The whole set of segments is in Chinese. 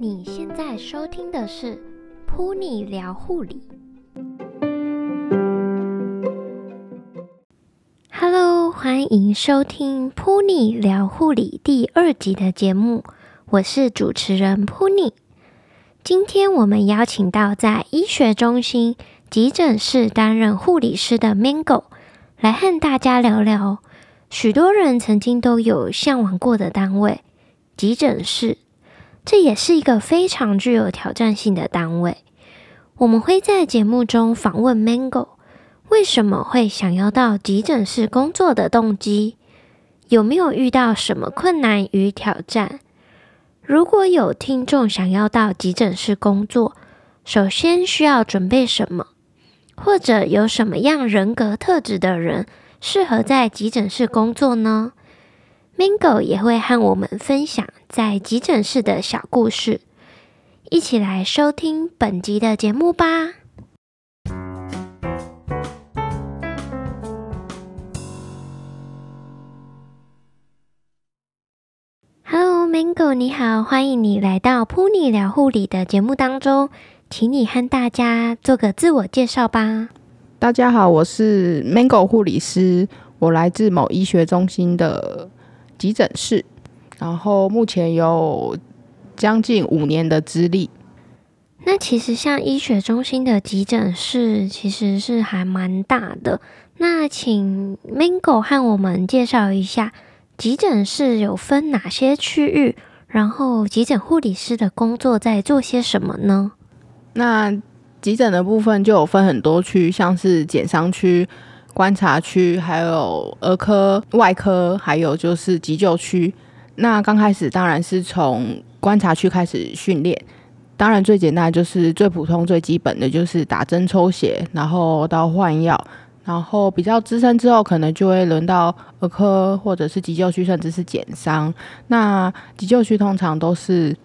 你现在收听的是噗妮聊护理。Hello，欢迎收听噗妮聊护理第二集的节目，我是主持人噗妮。今天我们邀请到在医学中心急诊室担任护理师的 Mango，来和大家聊聊许多人曾经都有向往过的单位——急诊室。这也是一个非常具有挑战性的单位。我们会在节目中访问 Mango，为什么会想要到急诊室工作的动机，有没有遇到什么困难与挑战？如果有听众想要到急诊室工作，首先需要准备什么？或者有什么样人格特质的人适合在急诊室工作呢？Mango 也会和我们分享在急诊室的小故事，一起来收听本集的节目吧。！Hello Mango，你好，欢迎你来到 Pony 聊护理的节目当中，请你和大家做个自我介绍吧。大家好，我是 Mango 护理师，我来自某医学中心的急诊室，然后目前有将近五年的资历。那其实像医学中心的急诊室，其实是还蛮大的。那请 Mango 和我们介绍一下。急诊室有分哪些区域？然后急诊护理师的工作在做些什么呢？那急诊的部分就有分很多区，像是检伤区、观察区，还有儿科、外科，还有就是急救区。那刚开始当然是从观察区开始训练，当然最简单就是最普通、最基本的就是打针、抽血，然后到换药。然后比较资深之后，可能就会轮到儿科或者是急救区，甚至是减伤。那急救区通常都是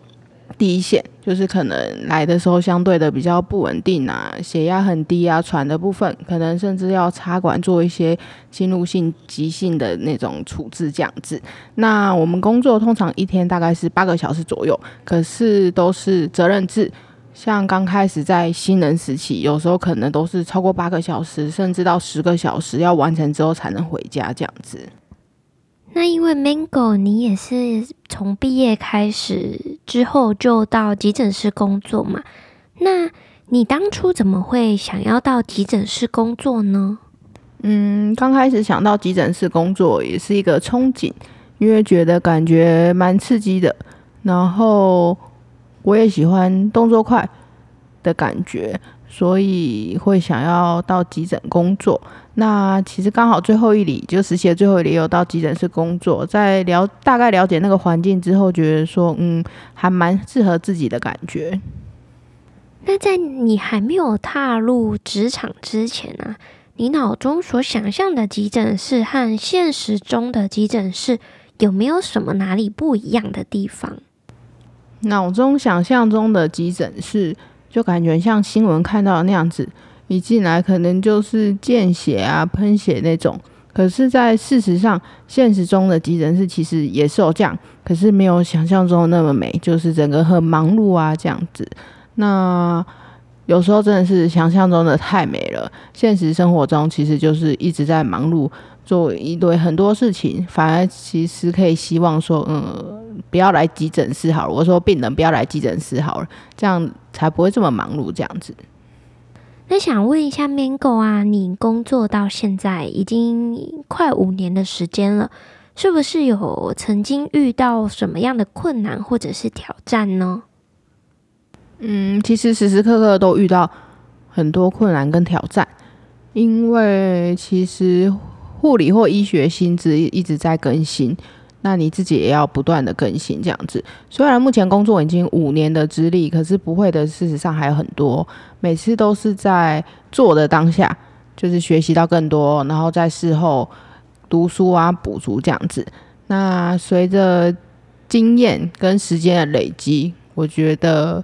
第一线，就是可能来的时候相对的比较不稳定啊，血压很低啊，喘的部分，可能甚至要插管做一些侵入性急性的那种处置这样子。那我们工作通常一天大概是八个小时左右，可是都是责任制。像刚开始在新人时期，有时候可能都是超过八个小时，甚至到十个小时要完成之后才能回家这样子。那因为 Mango，你也是从毕业开始之后就到急诊室工作嘛？那你当初怎么会想要到急诊室工作呢？嗯，刚开始想到急诊室工作也是一个憧憬，因为觉得感觉蛮刺激的，然后。我也喜欢动作快的感觉，所以会想要到急诊工作。那其实刚好最后一里就实习的最后一里也有到急诊室工作，在了大概了解那个环境之后，觉得说嗯，还蛮适合自己的感觉。那在你还没有踏入职场之前啊，你脑中所想象的急诊室和现实中的急诊室有没有什么哪里不一样的地方？脑中想象中的急诊室，就感觉像新闻看到的那样子，一进来可能就是见血啊、喷血那种。可是，在事实上，现实中的急诊室其实也是有这样，可是没有想象中那么美，就是整个很忙碌啊这样子。那有时候真的是想象中的太美了，现实生活中其实就是一直在忙碌。做一堆很多事情，反而其实可以希望说，嗯，不要来急诊室好了。我说病人不要来急诊室好了，这样才不会这么忙碌这样子。那想问一下 Mango 啊，你工作到现在已经快五年的时间了，是不是有曾经遇到什么样的困难或者是挑战呢？嗯，其实时时刻刻都遇到很多困难跟挑战，因为其实。护理或医学薪资一直在更新，那你自己也要不断的更新这样子。虽然目前工作已经五年的资历，可是不会的，事实上还有很多。每次都是在做的当下，就是学习到更多，然后在事后读书啊补足这样子。那随着经验跟时间的累积，我觉得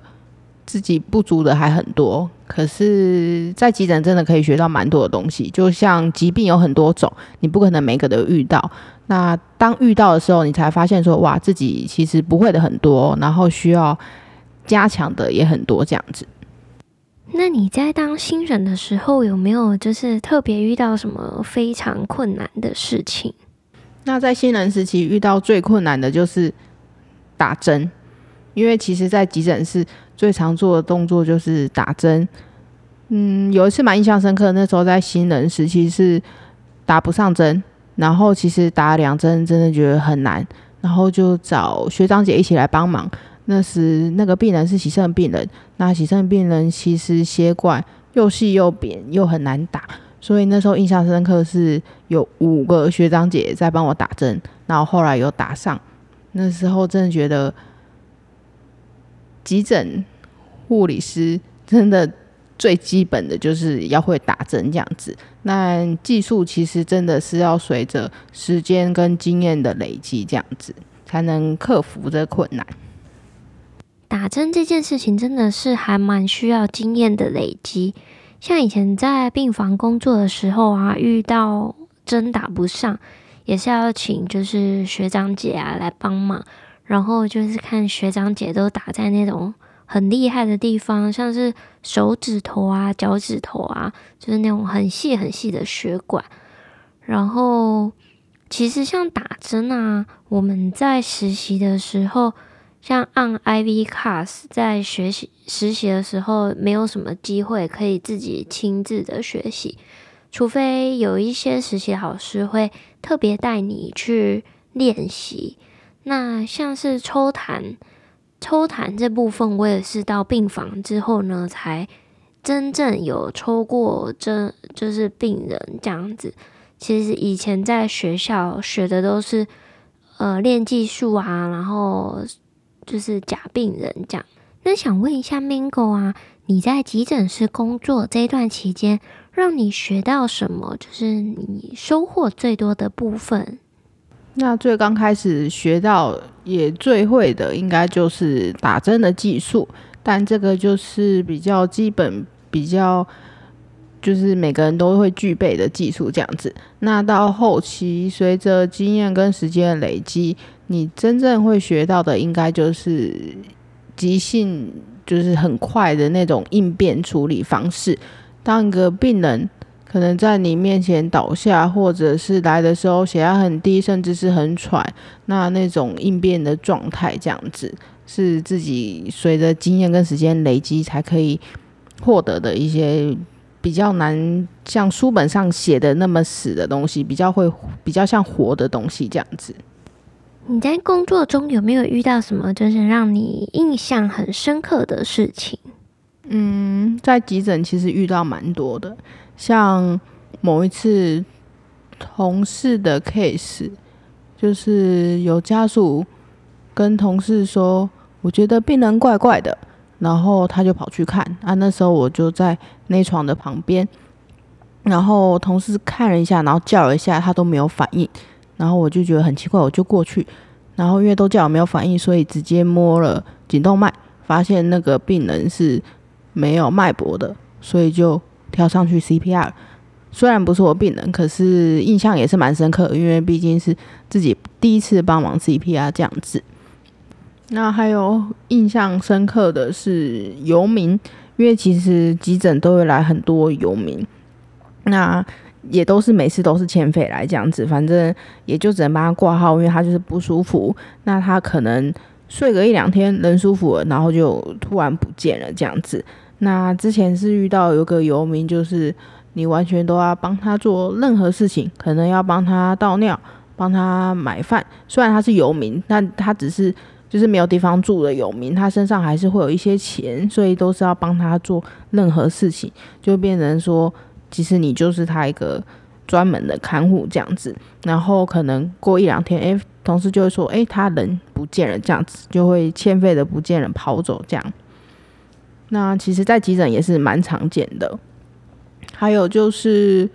自己不足的还很多。可是，在急诊真的可以学到蛮多的东西。就像疾病有很多种，你不可能每个都遇到。那当遇到的时候，你才发现说，哇，自己其实不会的很多，然后需要加强的也很多，这样子。那你在当新人的时候，有没有就是特别遇到什么非常困难的事情？那在新人时期遇到最困难的就是打针，因为其实，在急诊室最常做的动作就是打针。嗯，有一次蛮印象深刻，那时候在新人时期是打不上针，然后其实打两针真的觉得很难，然后就找学长姐一起来帮忙。那时那个病人是洗肾病人，那洗肾病人其实血管又细又扁，又很难打。所以那时候印象深刻是有五个学长姐在帮我打针，然后后来有打上。那时候真的觉得急诊护理师真的最基本的就是要会打针这样子。那技术其实真的是要随着时间跟经验的累积这样子，才能克服这困难。打针这件事情真的是还蛮需要经验的累积。像以前在病房工作的时候啊，遇到针打不上，也是要请就是学长姐啊来帮忙，然后就是看学长姐都打在那种很厉害的地方，像是手指头啊、脚趾头啊，就是那种很细很细的血管。然后其实像打针啊，我们在实习的时候。像按 IV CAS 在学习实习的时候，没有什么机会可以自己亲自的学习，除非有一些实习老师会特别带你去练习。那像是抽痰，抽痰这部分，我也是到病房之后呢，才真正有抽过针，就是病人这样子。其实以前在学校学的都是呃练技术啊，然后。就是假病人这样。那想问一下 Mingo 啊，你在急诊室工作这一段期间，让你学到什么？就是你收获最多的部分。那最刚开始学到也最会的，应该就是打针的技术。但这个就是比较基本，比较就是每个人都会具备的技术这样子。那到后期，随着经验跟时间的累积。你真正会学到的，应该就是急性，就是很快的那种应变处理方式。当一个病人可能在你面前倒下，或者是来的时候血压很低，甚至是很喘，那那种应变的状态，这样子是自己随着经验跟时间累积才可以获得的一些比较难像书本上写的那么死的东西，比较会比较像活的东西这样子。你在工作中有没有遇到什么就是让你印象很深刻的事情？嗯，在急诊其实遇到蛮多的，像某一次同事的 case，就是有家属跟同事说，我觉得病人怪怪的，然后他就跑去看啊，那时候我就在内床的旁边，然后同事看了一下，然后叫了一下，他都没有反应。然后我就觉得很奇怪，我就过去，然后因为都叫我没有反应，所以直接摸了颈动脉，发现那个病人是没有脉搏的，所以就跳上去 CPR。虽然不是我病人，可是印象也是蛮深刻，因为毕竟是自己第一次帮忙 CPR 这样子。那还有印象深刻的是游民，因为其实急诊都会来很多游民，那。也都是每次都是欠费来这样子，反正也就只能帮他挂号，因为他就是不舒服。那他可能睡个一两天，人舒服了，然后就突然不见了这样子。那之前是遇到有个游民，就是你完全都要帮他做任何事情，可能要帮他倒尿，帮他买饭。虽然他是游民，但他只是就是没有地方住的游民，他身上还是会有一些钱，所以都是要帮他做任何事情，就变成说。其实你就是他一个专门的看护这样子，然后可能过一两天，哎，同事就会说，哎，他人不见了，这样子就会欠费的不见了，跑走这样。那其实，在急诊也是蛮常见的。还有就是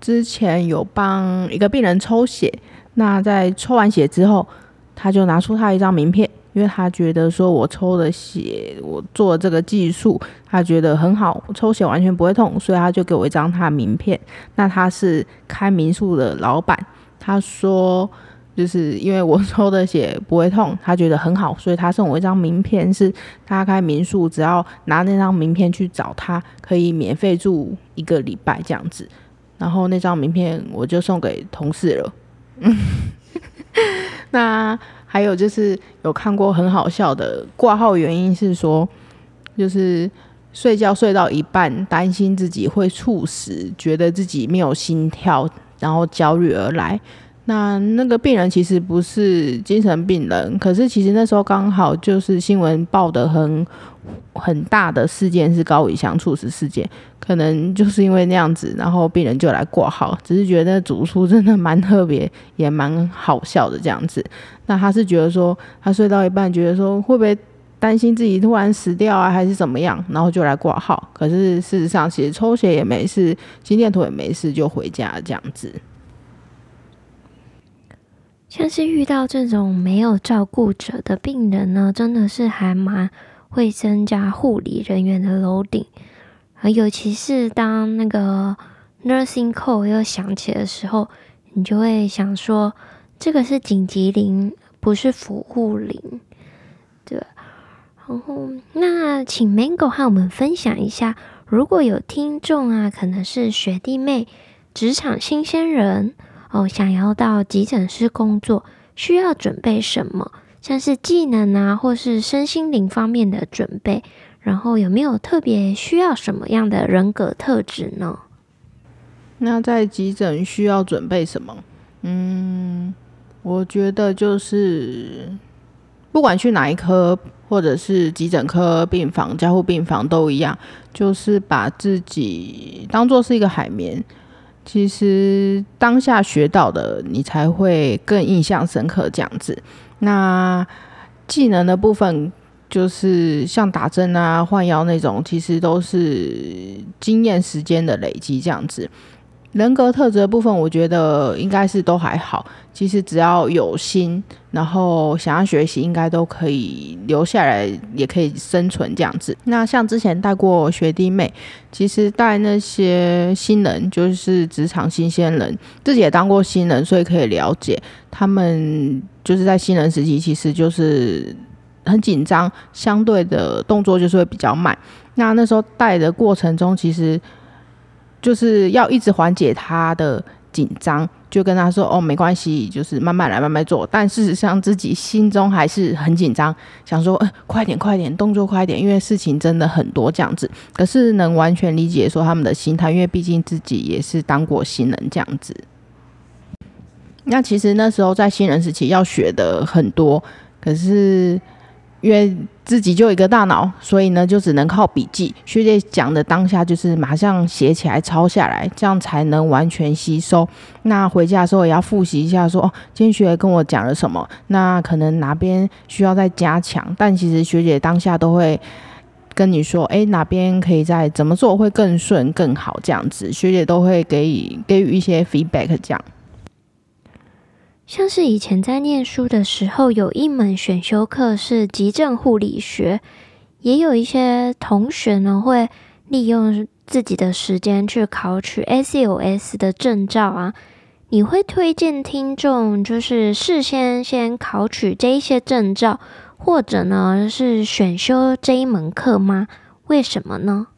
之前有帮一个病人抽血，那在抽完血之后，他就拿出他一张名片，因为他觉得说我抽的血，我做这个技术，他觉得很好，抽血完全不会痛，所以他就给我一张他的名片。那他是开民宿的老板，他说就是因为我 抽的血不会痛，他觉得很好，所以他送我一张名片，是他开民宿，只要拿那张名片去找他，可以免费住一个礼拜这样子。然后那张名片我就送给同事了。嗯。那还有就是有看过很好笑的挂号原因是说，就是睡觉睡到一半，担心自己会猝死，觉得自己没有心跳，然后焦虑而来。那那个病人其实不是精神病人，可是其实那时候刚好就是新闻报得很很大的事件是高以翔猝死事件，可能就是因为那样子，然后病人就来挂号，只是觉得主诉真的蛮特别，也蛮好笑的这样子。那他是觉得说他睡到一半，觉得说会不会担心自己突然死掉啊，还是怎么样，然后就来挂号。可是事实上，其实抽血也没事，心电图也没事，就回家这样子。像是遇到这种没有照顾者的病人呢，真的是还蛮会增加护理人员的楼顶，啊尤其是当那个 nursing call 又响起的时候，你就会想说，这个是紧急铃，不是服务铃，对。然后，那请 Mango 和我们分享一下，如果有听众啊，可能是学弟妹、职场新鲜人。哦，想要到急诊室工作，需要准备什么？像是技能啊，或是身心灵方面的准备，然后有没有特别需要什么样的人格特质呢？那在急诊需要准备什么？嗯，我觉得就是不管去哪一科，或者是急诊科、病房、加护病房都一样，就是把自己当做是一个海绵。其实当下学到的，你才会更印象深刻这样子。那技能的部分，就是像打针啊、换药那种，其实都是经验时间的累积这样子。人格特质的部分，我觉得应该是都还好。其实只要有心，然后想要学习，应该都可以留下来，也可以生存这样子。那像之前带过学弟妹，其实带那些新人，就是职场新鲜人，自己也当过新人，所以可以了解他们就是在新人时期，其实就是很紧张，相对的动作就是会比较慢。那那时候带的过程中，其实。就是要一直缓解他的紧张，就跟他说：“哦，没关系，就是慢慢来，慢慢做。”但事实上，自己心中还是很紧张，想说：“嗯，快点，快点，动作快点。”因为事情真的很多这样子。可是能完全理解说他们的心态，因为毕竟自己也是当过新人这样子。那其实那时候在新人时期要学的很多，可是。因为自己就一个大脑，所以呢，就只能靠笔记。学姐讲的当下就是马上写起来、抄下来，这样才能完全吸收。那回家的时候也要复习一下说，哦，今天学姐跟我讲了什么，那可能哪边需要再加强。但其实学姐当下都会跟你说，诶，哪边可以再怎么做会更顺、更好这样子。学姐都会给予给予一些 feedback，这样。像是以前在念书的时候，有一门选修课是急症护理学，也有一些同学呢会利用自己的时间去考取 ACLS 的证照啊。你会推荐听众就是事先先考取这一些证照，或者呢是选修这一门课吗？为什么呢？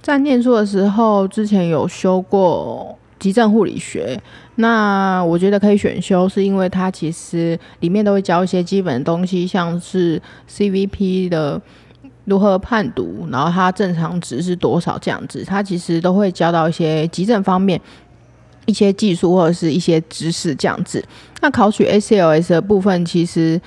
在念书的时候，之前有修过急症护理学。那我觉得可以选修，是因为它其实里面都会教一些基本的东西，像是 CVP 的如何判读，然后它正常值是多少这样子，它其实都会教到一些急诊方面一些技术或者是一些知识这样子。那考取 ACLS 的部分，其实。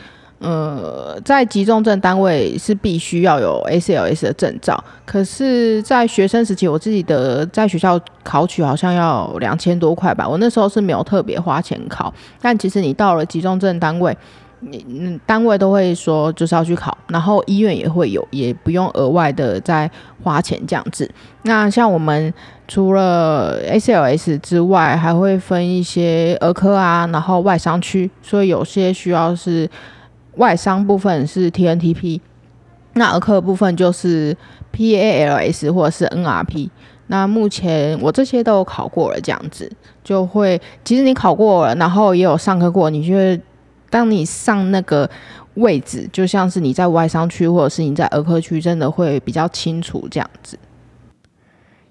呃，在急重症单位是必须要有 ACLS 的证照，可是，在学生时期，我自己的在学校考取好像要两千多块吧。我那时候是没有特别花钱考，但其实你到了急重症单位，你嗯，单位都会说就是要去考，然后医院也会有，也不用额外的再花钱这样子。那像我们除了 ACLS 之外，还会分一些儿科啊，然后外伤区，所以有些需要是。外伤部分是 TNTP，那儿科部分就是 PALS 或者是 NRP。那目前我这些都有考过了，这样子就会，其实你考过了，然后也有上课过，你觉得当你上那个位置，就像是你在外伤区或者是你在儿科区，真的会比较清楚这样子。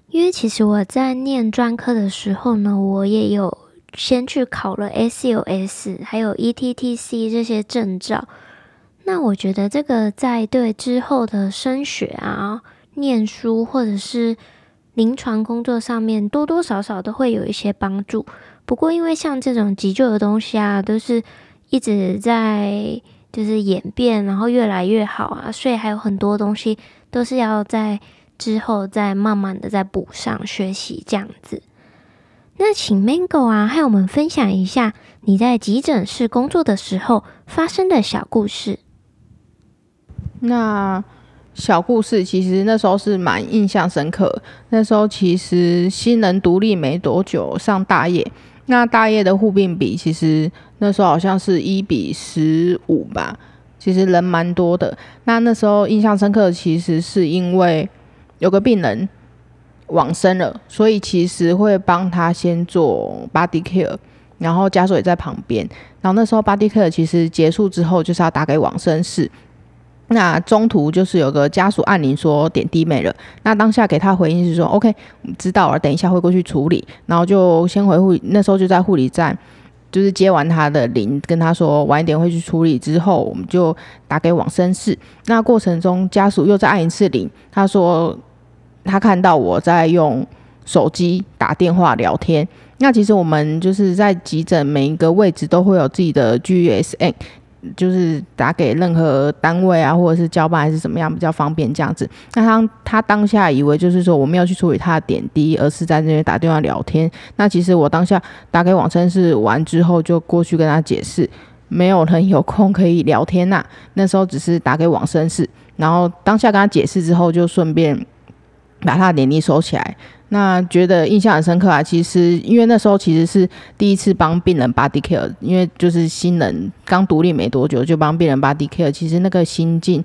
因为其实我在念专科的时候呢，我也有先去考了 SUS 还有 ETTC 这些证照。那我觉得这个在对之后的升学啊、念书或者是临床工作上面多多少少都会有一些帮助。不过，因为像这种急救的东西啊，都是一直在就是演变，然后越来越好啊，所以还有很多东西都是要在之后再慢慢的再补上学习这样子。那请 Mango 啊，和我们分享一下你在急诊室工作的时候发生的小故事。那。小故事其实那时候是蛮印象深刻。那时候其实新人独立没多久，上大夜。那大夜的护病比其实那时候好像是一比十五吧，其实人蛮多的。那那时候印象深刻，其实是因为有个病人往生了，所以其实会帮他先做 body care，然后家属也在旁边。然后那时候 body care 其实结束之后，就是要打给往生室。那中途就是有个家属按铃说点滴没了，那当下给他回应是说 OK，知道了，等一下会过去处理，然后就先回护，那时候就在护理站，就是接完他的铃，跟他说晚一点会去处理，之后我们就打给往生室。那过程中家属又再按一次铃，他说他看到我在用手机打电话聊天。那其实我们就是在急诊每一个位置都会有自己的 GSM。就是打给任何单位啊，或者是交办还是怎么样比较方便这样子。那他他当下以为就是说我没有去处理他的点滴，而是在那边打电话聊天。那其实我当下打给往生室完之后，就过去跟他解释，没有人有空可以聊天呐、那时候只是打给往生室，然后当下跟他解释之后，就顺便把他的年龄收起来。那觉得印象很深刻啊！其实因为那时候其实是第一次帮病人 body care，因为就是新人刚独立没多久就帮病人 body care，其实那个心境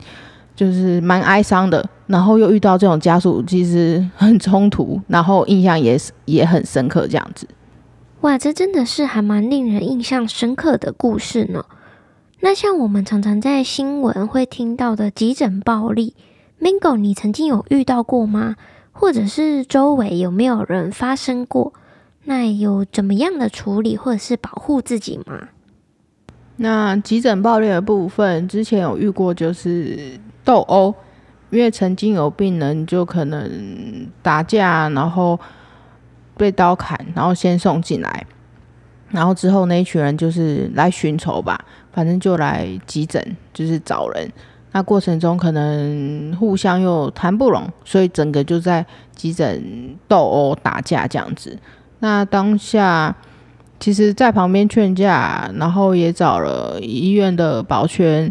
就是蛮哀伤的。然后又遇到这种家属，其实很冲突，然后印象也也很深刻这样子。哇，这真的是还蛮令人印象深刻的故事呢。那像我们常常在新闻会听到的急诊暴力，Mango，你曾经有遇到过吗？或者是周围有没有人发生过？那有怎么样的处理或者是保护自己吗？那急诊暴力的部分，之前有遇过，就是斗殴，因为曾经有病人就可能打架，然后被刀砍，然后先送进来，然后之后那一群人就是来寻仇吧，反正就来急诊，就是找人。那过程中可能互相又谈不拢，所以整个就在急诊斗殴打架这样子。那当下其实，在旁边劝架，然后也找了医院的保全，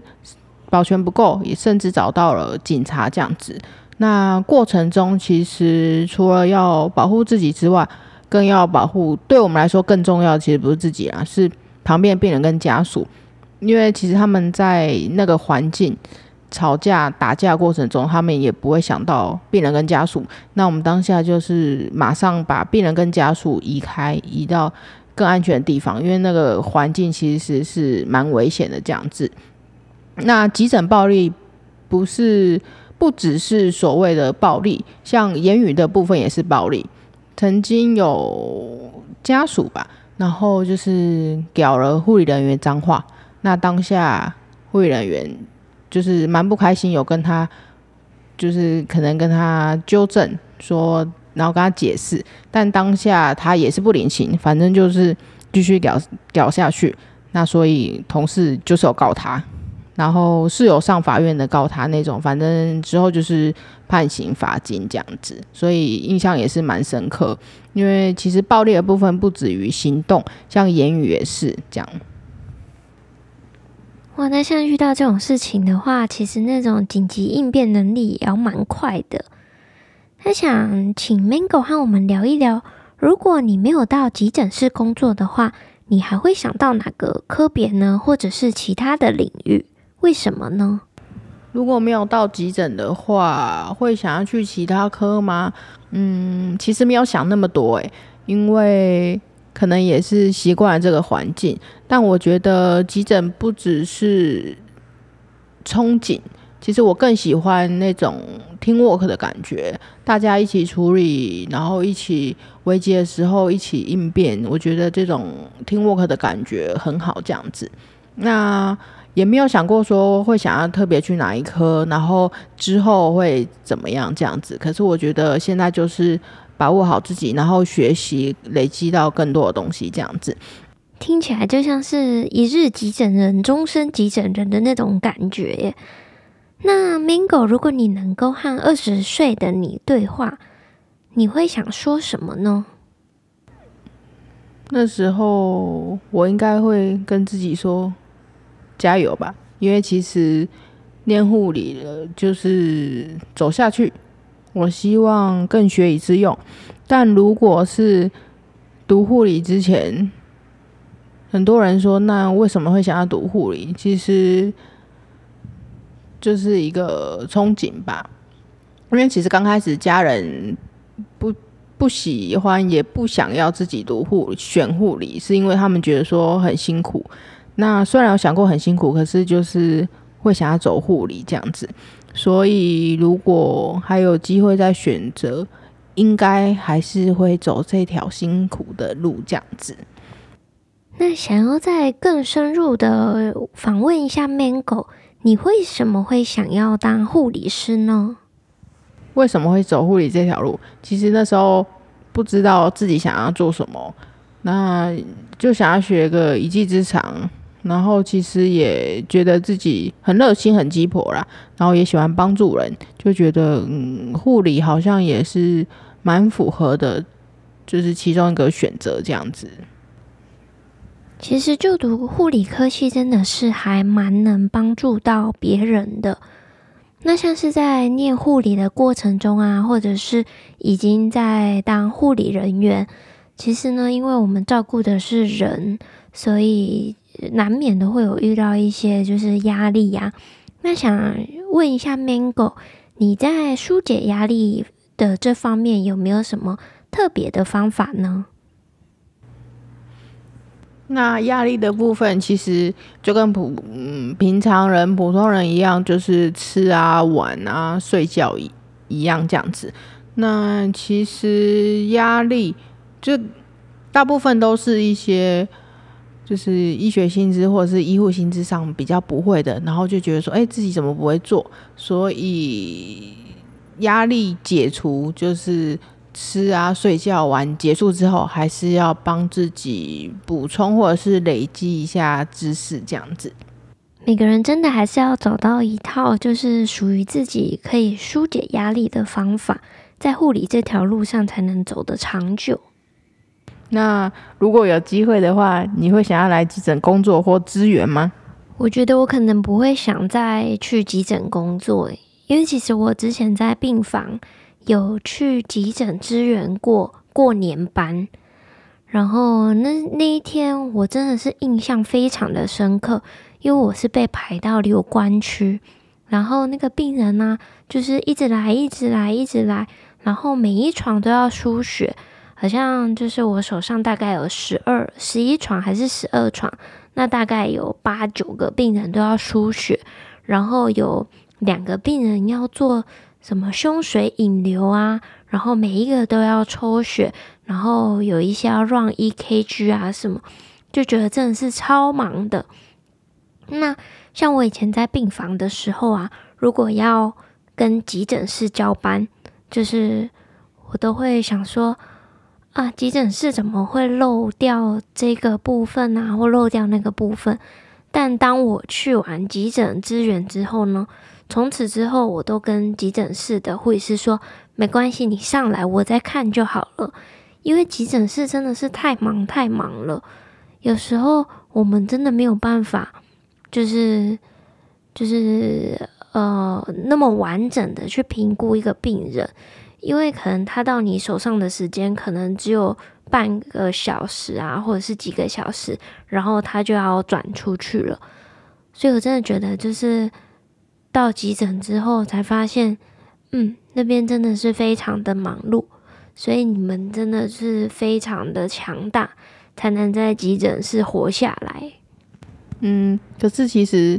保全不够，也甚至找到了警察这样子。那过程中其实除了要保护自己之外，更要保护对我们来说更重要的，其实不是自己啊，是旁边的病人跟家属，因为其实他们在那个环境。吵架打架过程中，他们也不会想到病人跟家属。那我们当下就是马上把病人跟家属移开，移到更安全的地方，因为那个环境其实是蛮危险的这样子。那急诊暴力不是不只是所谓的暴力，像言语的部分也是暴力。曾经有家属吧，然后就是屌了护理人员脏话，那当下护理人员。就是蛮不开心，有跟他，就是可能跟他纠正说，然后跟他解释，但当下他也是不领情，反正就是继续屌屌下去。那所以同事就是有告他，然后是有上法院的告他那种，反正之后就是判刑罚金这样子，所以印象也是蛮深刻。因为其实暴力的部分不止于行动，像言语也是这样。哇，那像遇到这种事情的话，其实那种紧急应变能力也要蛮快的。他想请 Mango 和我们聊一聊，如果你没有到急诊室工作的话，你还会想到哪个科别呢？或者是其他的领域？为什么呢？如果没有到急诊的话，会想要去其他科吗？嗯，其实没有想那么多诶，因为可能也是习惯了这个环境。但我觉得急诊不只是憧憬，其实我更喜欢那种 teamwork 的感觉，大家一起处理，然后一起危机的时候一起应变。我觉得这种 teamwork 的感觉很好，这样子。那。也没有想过说会想要特别去哪一科，然后之后会怎么样这样子。可是我觉得现在就是把握好自己，然后学习累积到更多的东西这样子。听起来就像是一日急诊人，终身急诊人的那种感觉耶。那 Mingo，如果你能够和二十岁的你对话，你会想说什么呢？那时候我应该会跟自己说。加油吧，因为其实念护理了就是走下去。我希望更学以致用，但如果是读护理之前，很多人说，那为什么会想要读护理？其实就是一个憧憬吧。因为其实刚开始家人不不喜欢，也不想要自己读护选护理，是因为他们觉得说很辛苦。那虽然有想过很辛苦，可是就是会想要走护理这样子，所以如果还有机会再选择，应该还是会走这条辛苦的路这样子。那想要再更深入的访问一下 Mango，你为什么会想要当护理师呢？为什么会走护理这条路？其实那时候不知道自己想要做什么，那就想要学个一技之长。然后其实也觉得自己很热心、很鸡婆啦，然后也喜欢帮助人，就觉得嗯，护理好像也是蛮符合的，就是其中一个选择这样子。其实就读护理科系真的是还蛮能帮助到别人的。那像是在念护理的过程中啊，或者是已经在当护理人员，其实呢，因为我们照顾的是人，所以。难免的会有遇到一些就是压力呀、那想问一下 Mango，你在纾解压力的这方面有没有什么特别的方法呢？那压力的部分其实就跟普嗯平常人普通人一样，就是吃啊、玩啊、睡觉一一样这样子。那其实压力就大部分都是一些。就是医学薪资或者是医护薪资上比较不会的，然后就觉得说，哎、自己怎么不会做？所以压力解除就是吃啊、睡觉完结束之后，还是要帮自己补充或者是累积一下知识，这样子。每个人真的还是要找到一套就是属于自己可以纾解压力的方法，在护理这条路上才能走得长久。那如果有机会的话，你会想要来急诊工作或支援吗？我觉得我可能不会想再去急诊工作，因为其实我之前在病房有去急诊支援过过年班，然后那那一天我真的是印象非常的深刻，因为我是被排到留观区，然后那个病人呢，就是一直来，一直来，一直来，然后每一床都要输血。好像就是我手上大概有十二、十一床还是十二床，那大概有八九个病人都要输血，然后有两个病人要做什么胸水引流啊，然后每一个都要抽血，然后有一些要 run EKG 啊什么，就觉得真的是超忙的。那像我以前在病房的时候啊，如果要跟急诊室交班，就是我都会想说。啊，急诊室怎么会漏掉这个部分啊，或漏掉那个部分？但当我去完急诊支援之后呢，从此之后我都跟急诊室的护士说，没关系，你上来我再看就好了。因为急诊室真的是太忙太忙了，有时候我们真的没有办法，就是就是呃那么完整的去评估一个病人。因为可能他到你手上的时间可能只有半个小时啊，或者是几个小时，然后他就要转出去了。所以我真的觉得，就是到急诊之后才发现，嗯，那边真的是非常的忙碌，所以你们真的是非常的强大，才能在急诊室活下来。嗯，可是其实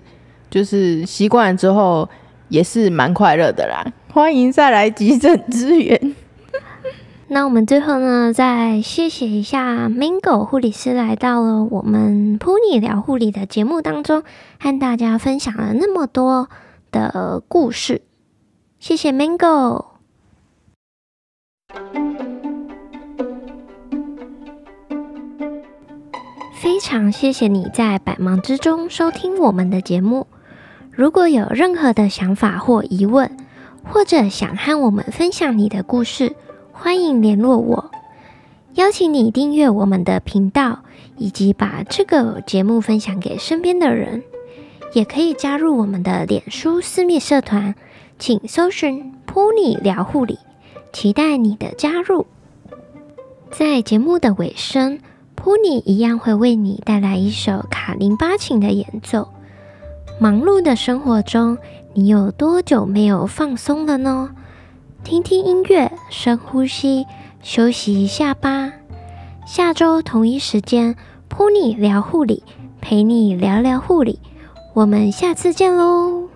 就是习惯之后，也是蛮快乐的啦。欢迎再来急诊支援。那我们最后呢，再谢谢一下 Mango 护理师来到了我们噗妮聊护理的节目当中，和大家分享了那么多的故事。谢谢 Mango，非常谢谢你在百忙之中收听我们的节目。如果有任何的想法或疑问，或者想和我们分享你的故事，欢迎联络我，邀请你订阅我们的频道，以及把这个节目分享给身边的人，也可以加入我们的脸书私密社团，请搜寻“ “pony 聊护理”，期待你的加入。在节目的尾声，，pony 一样会为你带来一首卡林巴琴的演奏。忙碌的生活中，你有多久没有放松了呢？听听音乐，深呼吸，休息一下吧。下周同一时间，Pony 聊护理，陪你聊聊护理。我们下次见喽。